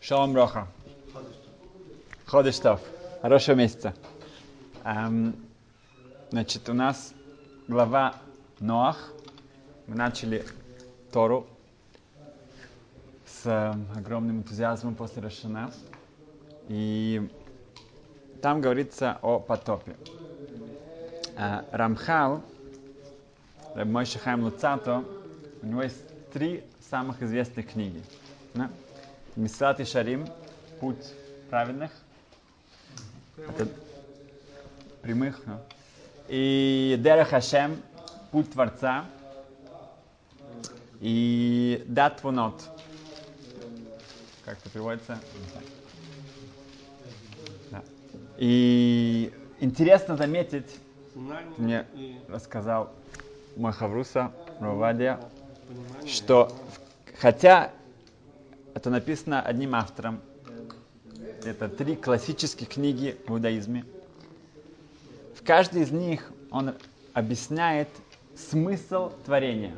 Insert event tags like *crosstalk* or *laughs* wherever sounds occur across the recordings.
Шалом Роха. Ходыштов. Хорошего месяца. Эм, значит, у нас глава Ноах. Мы начали Тору с э, огромным энтузиазмом после Рошана. И там говорится о потопе. Э, Рамхал, мой Шахайм Луцато, у него есть три самых известных книги. Да? Мисрат и Шарим, путь праведных. Это прямых. Да? И Дера Хашем, путь Творца. И Дат Вунот. Как это переводится? Да. И интересно заметить, мне рассказал мой Хавруса, Равадия, что хотя это написано одним автором, это три классические книги в иудаизме, в каждой из них он объясняет смысл творения.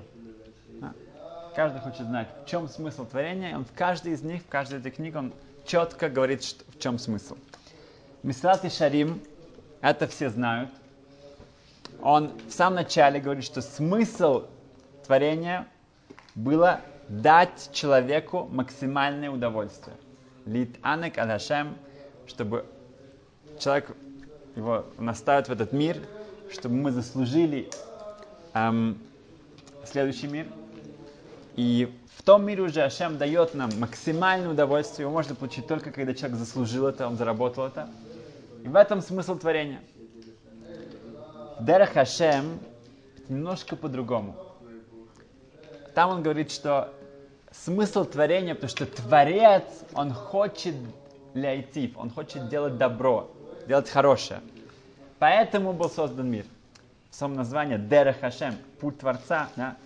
Каждый хочет знать, в чем смысл творения, он в каждой из них, в каждой этой книге, он четко говорит, что, в чем смысл. Мислат и Шарим, это все знают. Он в самом начале говорит, что смысл творения было дать человеку максимальное удовольствие. Лит анек алашем, чтобы человек его наставит в этот мир, чтобы мы заслужили эм, следующий мир. И в том мире уже Ашем дает нам максимальное удовольствие. Его можно получить только когда человек заслужил это, он заработал это. И в этом смысл творения. Дерех Ашем немножко по-другому. Там он говорит, что смысл творения, потому что Творец, он хочет ляйтив, он хочет делать добро, делать хорошее. Поэтому был создан мир. В самом названии Дерех Хашем, путь Творца, да,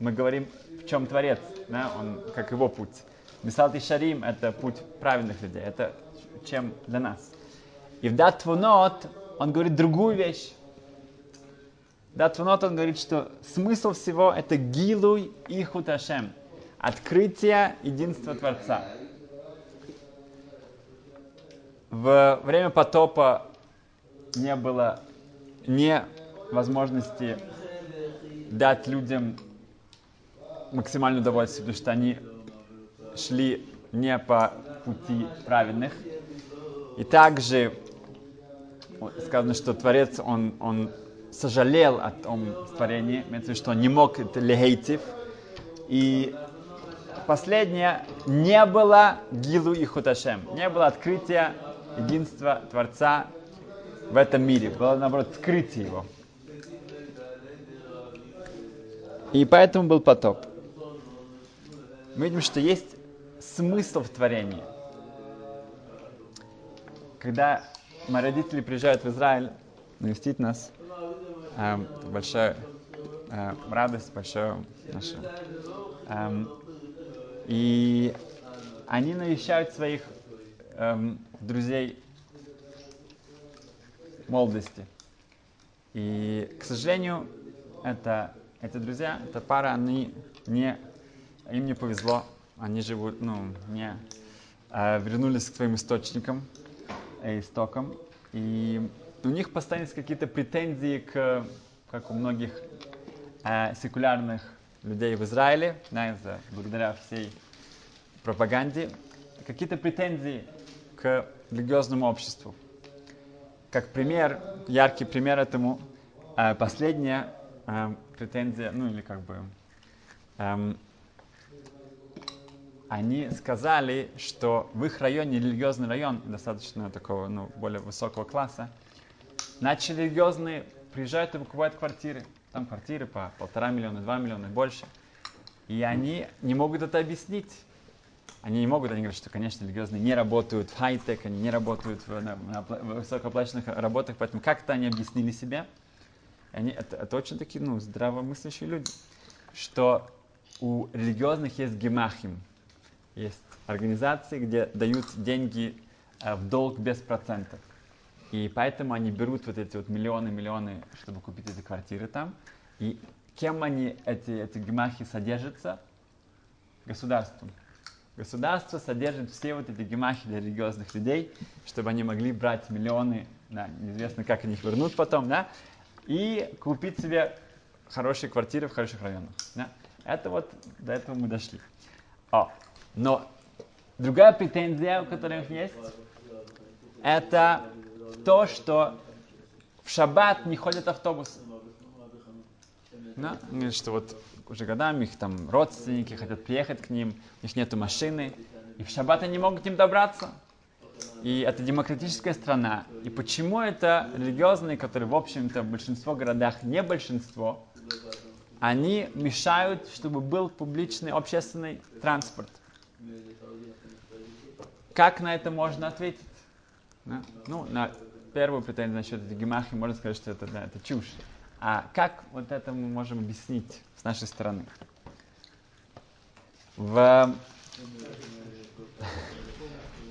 мы говорим, в чем Творец, да, он, как его путь. Мисалт и Шарим – это путь правильных людей, это чем для нас. И в Датвунот он говорит другую вещь. Датвунот он говорит, что смысл всего – это Гилуй и Хуташем – открытие единства Творца. В время потопа не было не возможности дать людям максимальное удовольствие, потому что они шли не по пути праведных. И также сказано, что Творец, он, он сожалел о том творении, имеется в виду, что он не мог, это лехейтив, и последнее, не было Гилу и Хуташем, не было открытия единства Творца в этом мире. Было, наоборот, скрытие его. И поэтому был потоп. Мы видим, что есть смысл в творении. Когда мои родители приезжают в Израиль навестить нас, э, большая э, радость, большая наша э, и они навещают своих эм, друзей молодости. И, к сожалению, это, эти друзья, эта пара, они не, им не повезло, они живут, ну, не э, вернулись к своим источникам, э, истокам, и у них постоянно какие-то претензии к, как у многих э, секулярных людей в Израиле, из-за, благодаря всей пропаганде, какие-то претензии к религиозному обществу. Как пример, яркий пример этому, э, последняя э, претензия, ну или как бы, эм, они сказали, что в их районе, религиозный район, достаточно такого, ну, более высокого класса, начали религиозные приезжают и покупают квартиры там квартиры по полтора миллиона, два миллиона и больше. И они не могут это объяснить. Они не могут, они говорят, что, конечно, религиозные не работают в хай-тек, они не работают в, на, на, в высокооплаченных работах, поэтому как-то они объяснили себе. Они, это, это очень такие, ну, здравомыслящие люди, что у религиозных есть гемахим, есть организации, где дают деньги э, в долг без процентов. И поэтому они берут вот эти вот миллионы, миллионы, чтобы купить эти квартиры там. И кем они, эти, эти гмахи, содержатся? Государством. государство содержит все вот эти гемахи для религиозных людей, чтобы они могли брать миллионы, да, неизвестно, как они их вернут потом, да, и купить себе хорошие квартиры в хороших районах. Да. Это вот, до этого мы дошли. О, но другая претензия, у которых есть, это то, что в шаббат не ходят автобусы. Да? Говорит, что вот уже годами их там родственники хотят приехать к ним, у них нету машины, и в шаббат они не могут к ним добраться. И это демократическая страна. И почему это религиозные, которые, в общем-то, в большинство городах не большинство, они мешают, чтобы был публичный общественный транспорт. Как на это можно ответить? Ну, на первую претензию насчет этих гемахи можно сказать, что это, да, это чушь. А как вот это мы можем объяснить с нашей стороны? В,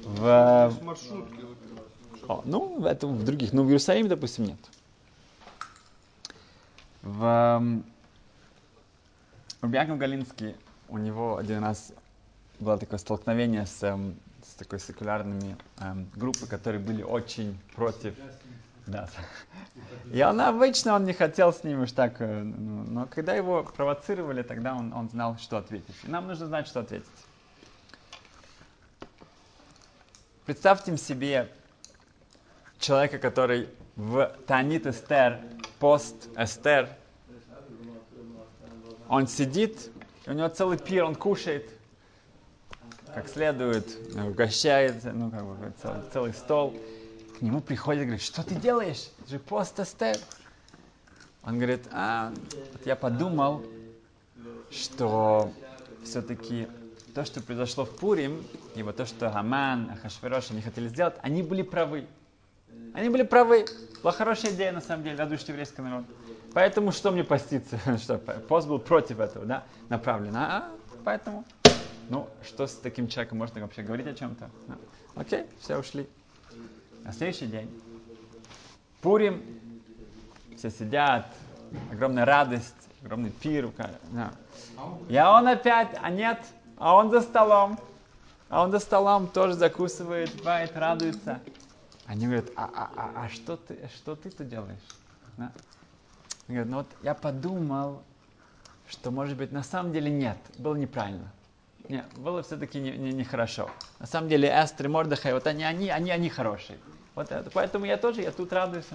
в, о, ну, это в других, ну, в Иерусалиме, допустим, нет. В Рубиаков Галинский, у него один раз было такое столкновение с, с такой секулярными эм, группой, которые были очень против да. И он обычно он не хотел с ним уж так, э, ну, но когда его провоцировали, тогда он, он знал, что ответить. И нам нужно знать, что ответить. Представьте себе человека, который в Танит Эстер, пост Эстер, он сидит, у него целый пир, он кушает, как следует, угощает, ну, как бы целый, целый стол к нему приходит и говорит, что ты делаешь? Это же пост Эстер. Он говорит, а, вот я подумал, что все-таки то, что произошло в Пурим, и вот то, что Аман, Ахашверош, они хотели сделать, они были правы. Они были правы. Была хорошая идея, на самом деле, разрушить еврейский народ. Поэтому что мне поститься? *laughs* что, пост был против этого, да, направлен. А, поэтому, ну, что с таким человеком можно вообще говорить о чем-то? А, окей, все ушли. На следующий день, Пурим, все сидят, огромная радость, огромный пир. Да. И а он опять, а нет, а он за столом, а он за столом тоже закусывает, бывает, радуется. Они говорят, а, а, а, а что ты, что ты тут делаешь? Да? Он говорит, ну вот я подумал, что может быть на самом деле нет, было неправильно. Нет, было все-таки нехорошо. Не, не, не на самом деле Эстер и Мордыхай, вот они, они, они, они хорошие. Вот это. Поэтому я тоже, я тут радуюсь.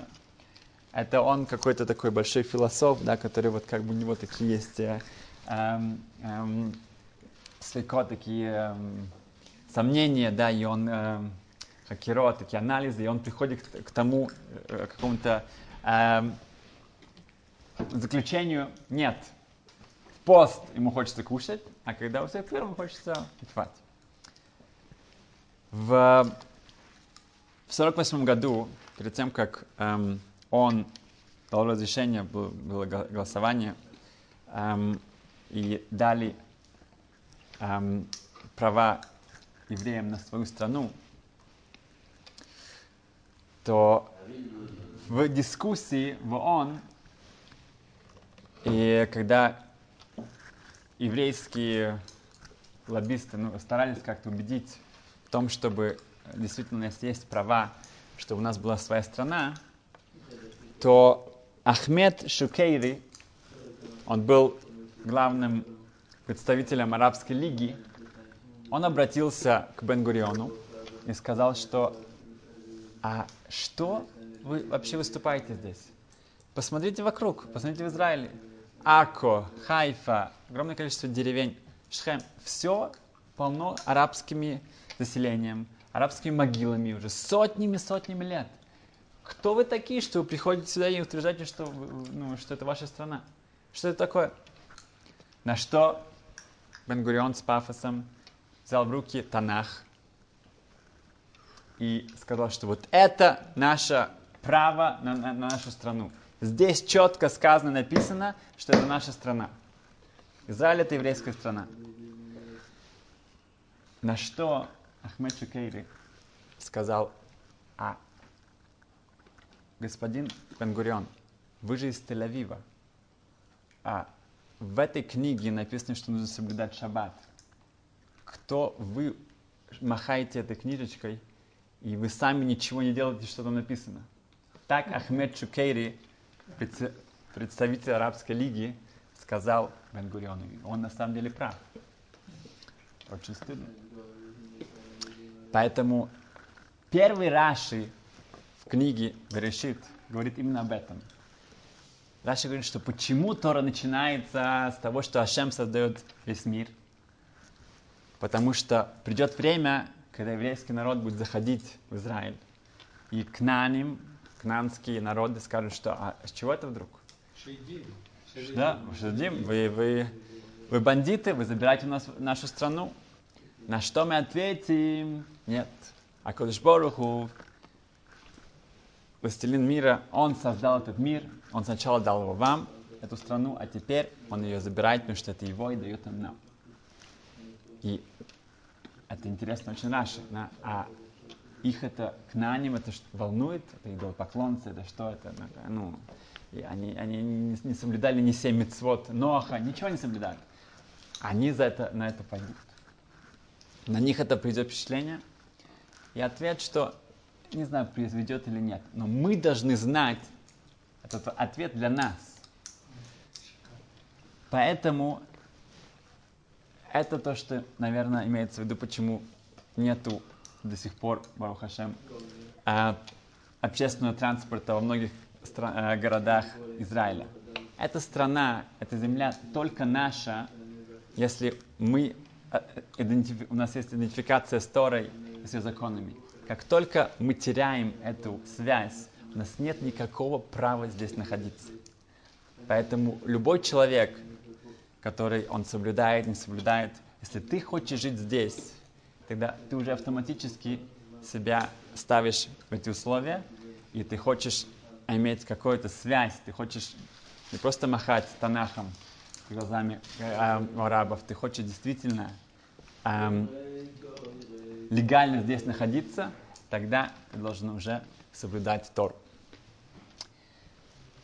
Это он какой-то такой большой философ, да, который вот как бы у него такие есть э, эм, слегка такие эм, сомнения, да, и он эм, хакеро, такие анализы, и он приходит к, к тому э, какому-то эм, заключению, нет, пост ему хочется кушать, а когда у всех ему хочется спать. В в 1948 году, перед тем, как эм, он дал разрешение, было, было голосование, эм, и дали эм, права евреям на свою страну, то в дискуссии в ООН, и когда еврейские лоббисты ну, старались как-то убедить в том, чтобы действительно, если есть права, что у нас была своя страна, то Ахмед Шукейри, он был главным представителем Арабской лиги, он обратился к Бенгуриону и сказал, что а что вы вообще выступаете здесь? Посмотрите вокруг, посмотрите в Израиле. Ако, Хайфа, огромное количество деревень, Шхем, все полно арабскими заселением арабскими могилами уже сотнями-сотнями лет. Кто вы такие, что вы приходите сюда и утверждаете, что, ну, что это ваша страна? Что это такое? На что Бенгурион с пафосом взял в руки Танах и сказал, что вот это наше право на, на, на нашу страну. Здесь четко сказано, написано, что это наша страна. Израиль это еврейская страна. На что Ахмед Шукейри сказал, а господин Бенгурион, вы же из Тель-Авива, а в этой книге написано, что нужно соблюдать шаббат. кто вы махаете этой книжечкой, и вы сами ничего не делаете, что там написано. Так Ахмед Чукейри, представитель Арабской лиги, сказал бен Он на самом деле прав. Очень стыдно. Поэтому первый Раши в книге Берешит говорит именно об этом. Раши говорит, что почему Тора начинается с того, что Ашем создает весь мир. Потому что придет время, когда еврейский народ будет заходить в Израиль. И к наним, кнанские народы скажут, что а с чего это вдруг? Шейдим. Да, Шейдим, вы, вы, вы бандиты, вы забираете у нас нашу страну. На что мы ответим? Нет. А Кодыш Боруху, властелин мира, он создал этот мир, он сначала дал его вам, эту страну, а теперь он ее забирает, потому что это его и дает им нам. И это интересно очень наши. Да? А их это к наним это волнует, это идолопоклонцы, это что это? Ну, и они, они не, не соблюдали ни семь мецвод, Ноаха, ничего не соблюдали. Они за это, на это пойдут на них это произведет впечатление? И ответ, что не знаю, произведет или нет, но мы должны знать, этот ответ для нас. Поэтому это то, что, наверное, имеется в виду, почему нету до сих пор, Барухашем, а, общественного транспорта во многих стра- э, городах Израиля. Эта страна, эта земля только наша, если мы Э, у нас есть идентификация с Торой с ее законами. Как только мы теряем эту связь, у нас нет никакого права здесь находиться. Поэтому любой человек, который он соблюдает, не соблюдает, если ты хочешь жить здесь, тогда ты уже автоматически себя ставишь в эти условия, и ты хочешь иметь какую-то связь, ты хочешь не просто махать Танахом, глазами э, арабов, ты хочешь действительно эм, легально здесь находиться, тогда ты должен уже соблюдать Тор.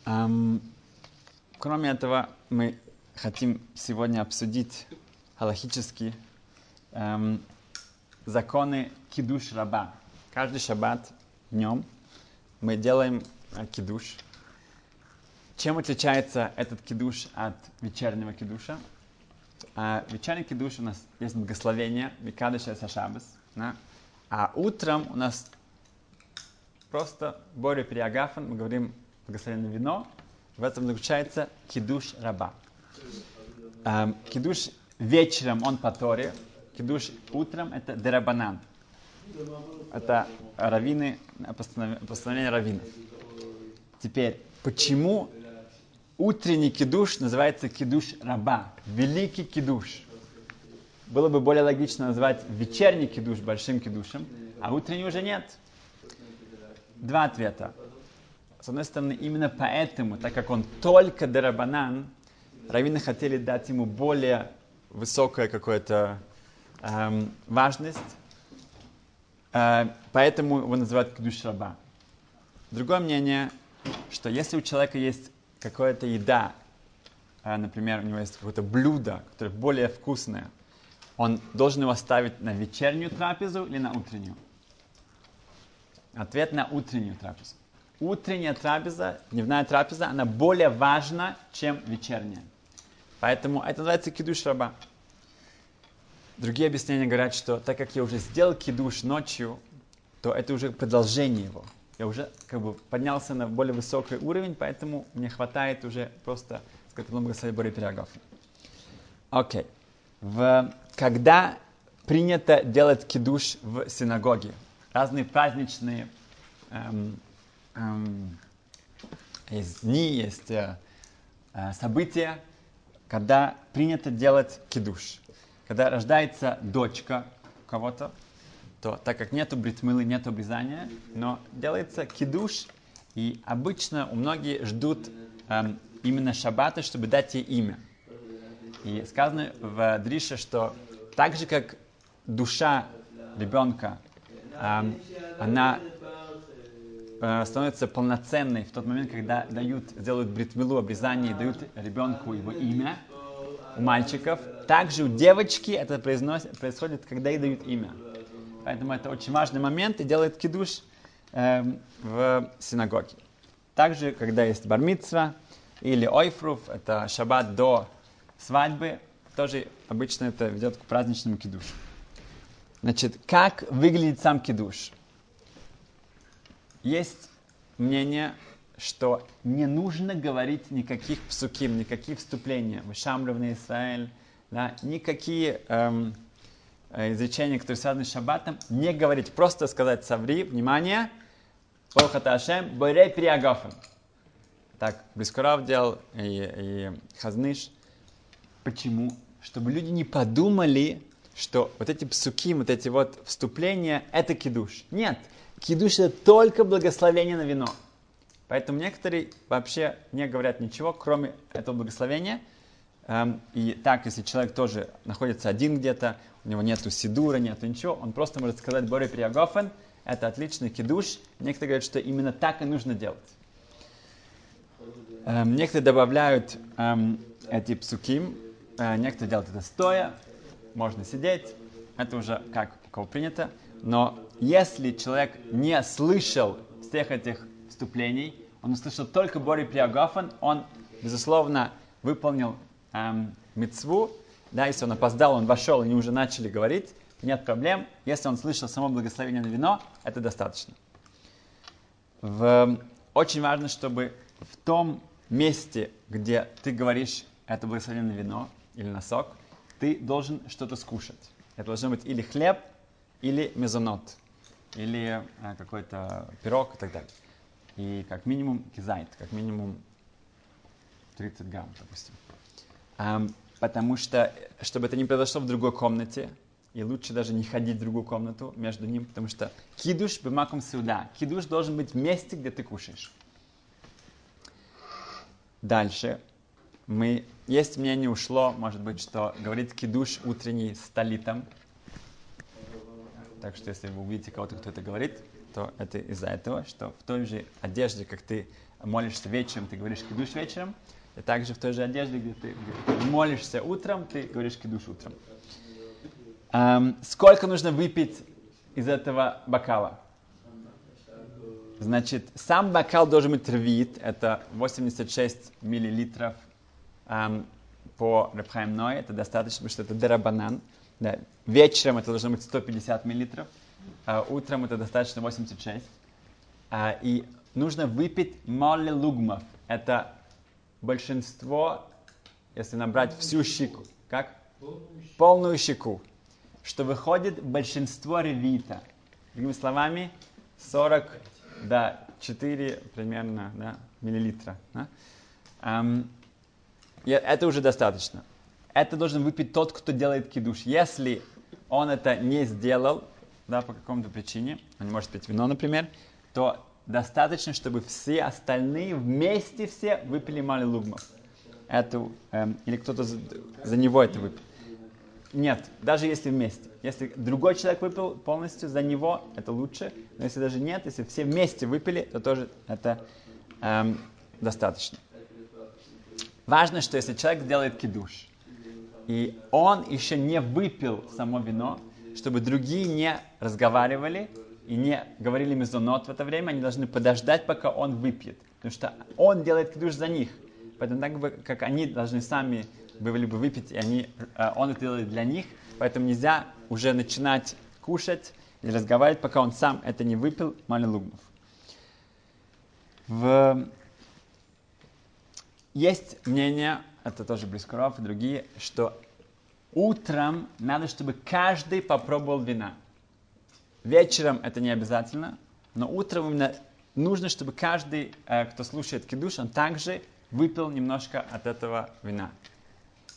Эм, кроме этого, мы хотим сегодня обсудить халахические эм, законы кидуш раба. Каждый шаббат днем мы делаем э, кидуш. Чем отличается этот кидуш от вечернего кидуша? А вечерний кидуш у нас есть благословение, Викадыша Сашабас. Да? А утром у нас просто Боря Периагафан, мы говорим благословенное вино. В этом заключается кидуш раба. Эм, кидуш вечером он по Торе, кидуш утром это дерабанан. Это раввины, постановление раввинов. Теперь, почему утренний кидуш называется кидуш раба, великий кидуш. Было бы более логично назвать вечерний кидуш большим кидушем, а утренний уже нет. Два ответа. С одной стороны, именно поэтому, так как он только дарабанан, раввины хотели дать ему более высокую какую-то эм, важность, э, поэтому его называют кидуш раба. Другое мнение, что если у человека есть какая-то еда, а, например, у него есть какое-то блюдо, которое более вкусное, он должен его ставить на вечернюю трапезу или на утреннюю? Ответ на утреннюю трапезу. Утренняя трапеза, дневная трапеза, она более важна, чем вечерняя. Поэтому это называется кидуш раба. Другие объяснения говорят, что так как я уже сделал кидуш ночью, то это уже продолжение его я уже как бы поднялся на более высокий уровень, поэтому мне хватает уже просто сказать благослови Бори пирогов. Окей. В, когда принято делать кидуш в синагоге? Разные праздничные эм, эм, есть дни, есть э, э, события, когда принято делать кидуш. Когда рождается дочка кого-то, то так как нету бритмылы, нету обрезания, но делается кидуш, и обычно у многих ждут эм, именно шаббата, чтобы дать ей имя. И сказано в Дрише, что так же, как душа ребенка, эм, она э, становится полноценной в тот момент, когда дают, делают бритмилу, обрезание и дают ребенку его имя, мальчиков, также у девочки это происходит, когда ей дают имя. Поэтому это очень важный момент и делает кидуш э, в синагоге. Также, когда есть бармитсва или ойфруф, это шаббат до свадьбы, тоже обычно это ведет к праздничному кидушу. Значит, как выглядит сам кидуш? Есть мнение, что не нужно говорить никаких псуким, никаких вступления. Вышамров на Израиль, да, никакие эм, э, изречения, которые связаны с шаббатом, не говорить, просто сказать «Саври», внимание, «Бохата Ашем, Приагафен». Так Брискурав делал и, и Хазныш. Почему? Чтобы люди не подумали, что вот эти псуки, вот эти вот вступления, это кидуш. Нет, кидуш это только благословение на вино. Поэтому некоторые вообще не говорят ничего, кроме этого благословения. Эм, и так, если человек тоже находится один где-то, у него нету сидура, нету ничего, он просто может сказать Боре Приагофен, это отличный кидуш. Некоторые говорят, что именно так и нужно делать. Эм, некоторые добавляют эм, эти псуким, э, некоторые делают это стоя, можно сидеть, это уже как у кого принято. Но если человек не слышал всех этих вступлений, он услышал только Бори Приагафан, он, безусловно, выполнил эм, мецву, да, если он опоздал, он вошел, они уже начали говорить, нет проблем. Если он слышал само благословение на вино, это достаточно. В, очень важно, чтобы в том месте, где ты говоришь это благословение на вино или на сок, ты должен что-то скушать. Это должно быть или хлеб, или мезонот, или а, какой-то пирог и так далее. И как минимум кизайт, как минимум 30 грамм, допустим. А, потому что, чтобы это не произошло в другой комнате, и лучше даже не ходить в другую комнату между ним, потому что кидуш бемаком сюда. Кидуш должен быть в месте, где ты кушаешь. Дальше мы, есть мнение ушло, может быть, что говорит кидуш утренний с талитом. Так что если вы увидите кого-то, кто это говорит, то это из-за этого, что в той же одежде, как ты молишься вечером, ты говоришь кидуш вечером, и также в той же одежде, где ты, где ты молишься утром, ты говоришь кидуш утром. Эм, сколько нужно выпить из этого бокала? Значит, сам бокал должен быть рвит, это 86 миллилитров эм, по Рабхайм Ной, это достаточно, потому что это дерабанан. Да. Вечером это должно быть 150 миллилитров, а утром это достаточно 86. А, и нужно выпить мали лугмов. Это большинство, если набрать всю щеку, как? Полную щеку. Что выходит большинство ревита. Другими словами, 40 до 4 примерно да, миллилитра. Да? Um, это уже достаточно. Это должен выпить тот, кто делает кидуш. Если он это не сделал, да, по какому-то причине, он не может пить вино, например, то достаточно, чтобы все остальные вместе все выпили мали лугмов. Это, эм, или кто-то за, за него это выпил. Нет, даже если вместе. Если другой человек выпил полностью за него, это лучше. Но если даже нет, если все вместе выпили, то тоже это эм, достаточно. Важно, что если человек делает кидуш, и он еще не выпил само вино, чтобы другие не разговаривали и не говорили мезонот в это время, они должны подождать, пока он выпьет. Потому что он делает кидуш за них. Поэтому так как они должны сами были бы выпить, и они, э, он это делает для них. Поэтому нельзя уже начинать кушать или разговаривать, пока он сам это не выпил, малилугмов. В есть мнение, это тоже Брискуров и другие, что утром надо, чтобы каждый попробовал вина. Вечером это не обязательно, но утром именно нужно, чтобы каждый, э, кто слушает кидуш, он также выпил немножко от этого вина.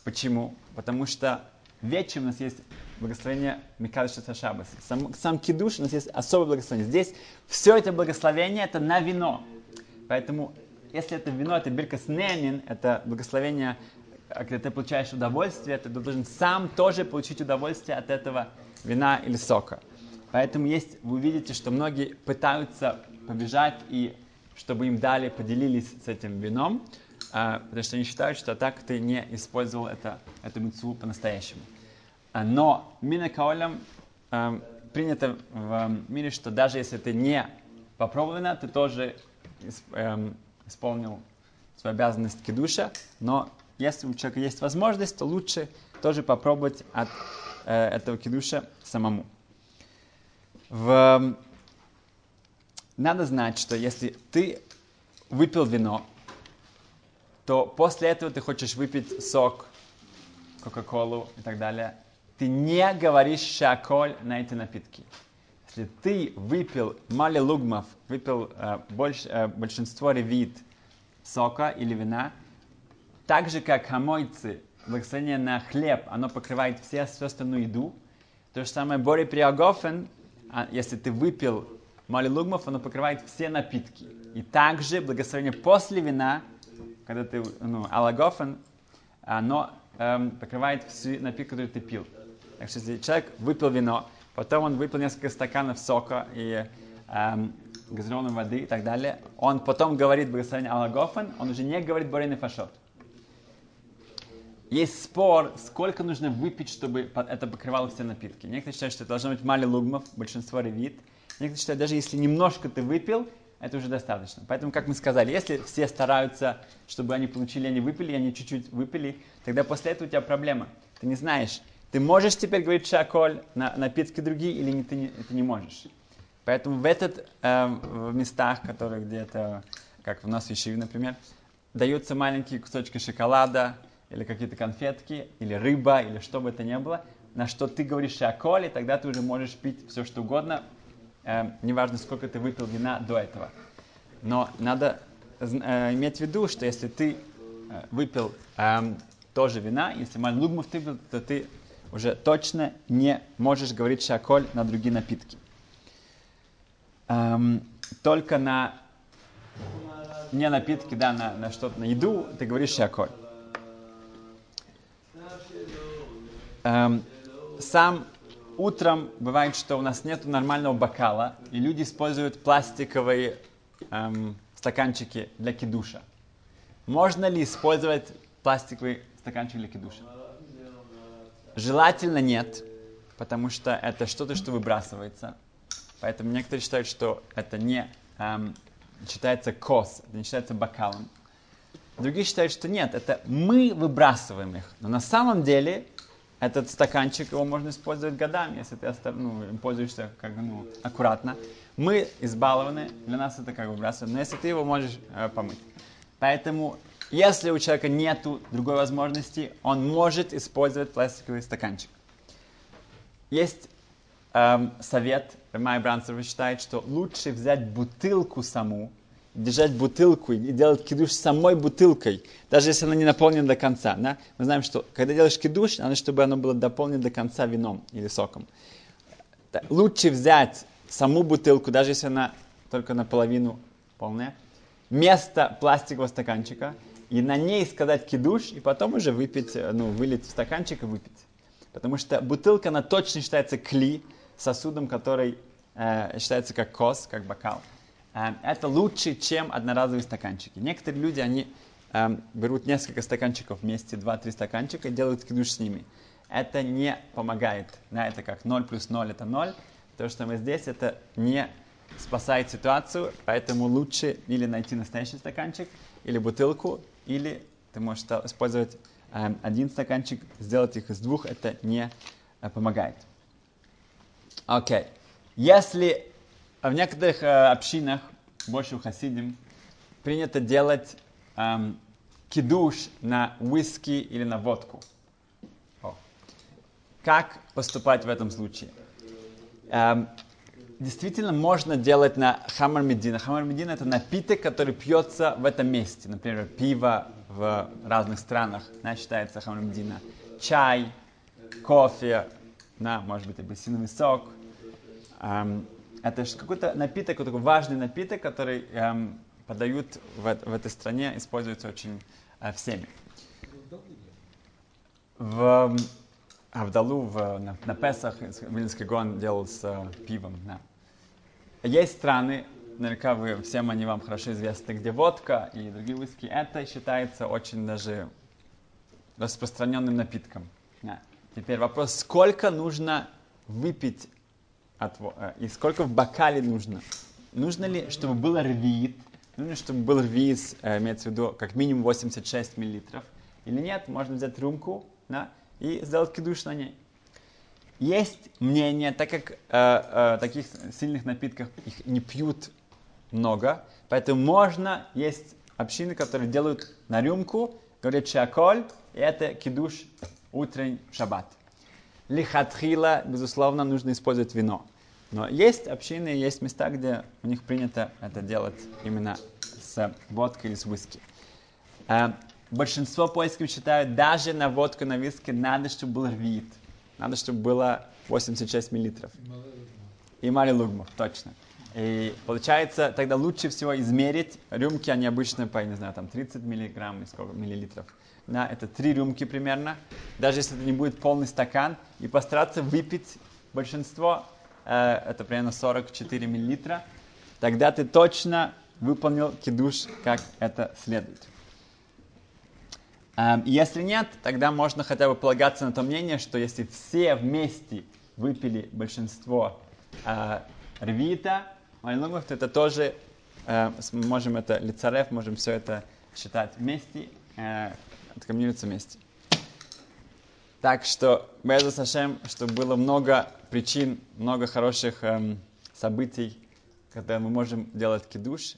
Почему? Потому что вечером у нас есть благословение Микадыша Сашабас. Сам, сам кидуш у нас есть особое благословение. Здесь все это благословение это на вино. Поэтому если это вино, это биркас ненин, это благословение, когда ты получаешь удовольствие, ты должен сам тоже получить удовольствие от этого вина или сока. Поэтому есть, вы увидите, что многие пытаются побежать и чтобы им дали, поделились с этим вином. а, потому что они считают, что так ты не использовал это, эту мецву по-настоящему. А, но минакаолем а, принято в мире, что даже если ты не попробовал вина, ты тоже эм, исполнил свою обязанность кедуша, но если у человека есть возможность, то лучше тоже попробовать от э, этого кедуша самому. В... Надо знать, что если ты выпил вино, то после этого ты хочешь выпить сок, кока-колу и так далее, ты не говоришь шаколь на эти напитки. Если ты выпил мали лугмов, выпил э, больш, э, большинство ревит сока или вина, так же как хамойцы, благословение на хлеб, оно покрывает все, всю остальную еду, то же самое Бори Приагофен, а, если ты выпил мали лугмов, оно покрывает все напитки. И также благословение после вина, когда ты, ну, алагофен, оно эм, покрывает все напитки, которые ты пил. Так что если человек выпил вино, потом он выпил несколько стаканов сока и эм, газированной воды и так далее, он потом говорит благословение алагофен, он уже не говорит борейный фашот. Есть спор, сколько нужно выпить, чтобы это покрывало все напитки. Некоторые считают, что это должно быть мали лугмов, большинство ревит. Некоторые считают, даже если немножко ты выпил, это уже достаточно. Поэтому, как мы сказали, если все стараются, чтобы они получили, они выпили, они чуть-чуть выпили, тогда после этого у тебя проблема. Ты не знаешь, ты можешь теперь говорить шаколь на напитки другие или не, ты, не, ты не можешь. Поэтому в этот э, в местах, которые где-то, как в нас в Ишиве, например, даются маленькие кусочки шоколада, или какие-то конфетки, или рыба, или что бы это ни было, на что ты говоришь шаколь, и тогда ты уже можешь пить все, что угодно, э, неважно, сколько ты выпил вина до этого. Но надо э, иметь в виду, что если ты э, выпил э, тоже вина, если мальнугмов ты выпил, то ты уже точно не можешь говорить шаколь на другие напитки. Эм, только на не напитки, да, на, на что-то, на еду ты говоришь шаколь. Эм, сам утром бывает, что у нас нет нормального бокала, и люди используют пластиковые эм, стаканчики для кидуша. Можно ли использовать пластиковый стаканчик для кидуша? Желательно нет, потому что это что-то, что выбрасывается. Поэтому некоторые считают, что это не эм, считается кос, это не считается бокалом. Другие считают, что нет, это мы выбрасываем их. Но на самом деле этот стаканчик, его можно использовать годами, если ты ну, пользуешься как, ну, аккуратно. Мы избалованы, для нас это как бы но если ты его можешь э, помыть. Поэтому, если у человека нет другой возможности, он может использовать пластиковый стаканчик. Есть эм, совет, Май Бранцева считает, что лучше взять бутылку саму, держать бутылку и делать кидуш самой бутылкой, даже если она не наполнена до конца. Да? Мы знаем, что когда делаешь кидуш, надо, чтобы оно было дополнено до конца вином или соком. Лучше взять саму бутылку, даже если она только наполовину полная, вместо пластикового стаканчика, и на ней сказать кидуш, и потом уже выпить, ну, вылить в стаканчик и выпить. Потому что бутылка, она точно считается кли, сосудом, который э, считается как кос, как бокал. Э, это лучше, чем одноразовые стаканчики. Некоторые люди, они э, берут несколько стаканчиков вместе, два-три стаканчика и делают кидуш с ними. Это не помогает. На это как 0 плюс 0 это 0. То, что мы здесь, это не спасает ситуацию, поэтому лучше или найти настоящий стаканчик, или бутылку, или ты можешь использовать э, один стаканчик, сделать их из двух, это не э, помогает. Окей. Okay. Если в некоторых э, общинах, больше у хасидим, принято делать эм, кидуш на виски или на водку. О. Как поступать в этом случае? Эм, действительно можно делать на хамар медина. Хамар медина это напиток, который пьется в этом месте. Например, пиво в разных странах, да, считается хамар медина. Чай, кофе, да, может быть, апельсиновый сок. Эм, это какой-то напиток, такой важный напиток, который эм, подают в, в этой стране, используется очень э, всеми. В Авдалу в, на, на Песах Вильнинский гон делал с э, пивом. Да. Есть страны, наверняка вы, всем они вам хорошо известны, где водка и другие виски. Это считается очень даже распространенным напитком. Да. Теперь вопрос, сколько нужно выпить э, и сколько в бокале нужно? Нужно ли, чтобы был рвит, нужно, чтобы был рвиз, э, имеется в виду, как минимум 86 миллилитров, или нет, можно взять рюмку да, и сделать кидуш на ней. Есть мнение, так как э, э, таких сильных напитков их не пьют много, поэтому можно есть общины, которые делают на рюмку, говорят чаколь, и это кидуш утренний шаббат. Лихатхила, безусловно, нужно использовать вино. Но есть общины, есть места, где у них принято это делать именно с водкой или с виски. Э, большинство поисков считают, даже на водку, на виски надо, чтобы был рвит. Надо, чтобы было 86 миллилитров. И Мари Лугмов, точно. И получается, тогда лучше всего измерить рюмки, они обычно по, не знаю, там 30 миллиграмм, сколько миллилитров. Да, это три рюмки примерно. Даже если это не будет полный стакан, и постараться выпить большинство, э, это примерно 44 миллилитра, тогда ты точно выполнил кидуш, как это следует. Эм, если нет, тогда можно хотя бы полагаться на то мнение, что если все вместе выпили большинство э, рвита, то это тоже, э, можем это лицарев, можем все это считать вместе, э, откоммунируется вместе. Так что, Безу Сашем, что было много причин, много хороших эм, событий, когда мы можем делать кидуш,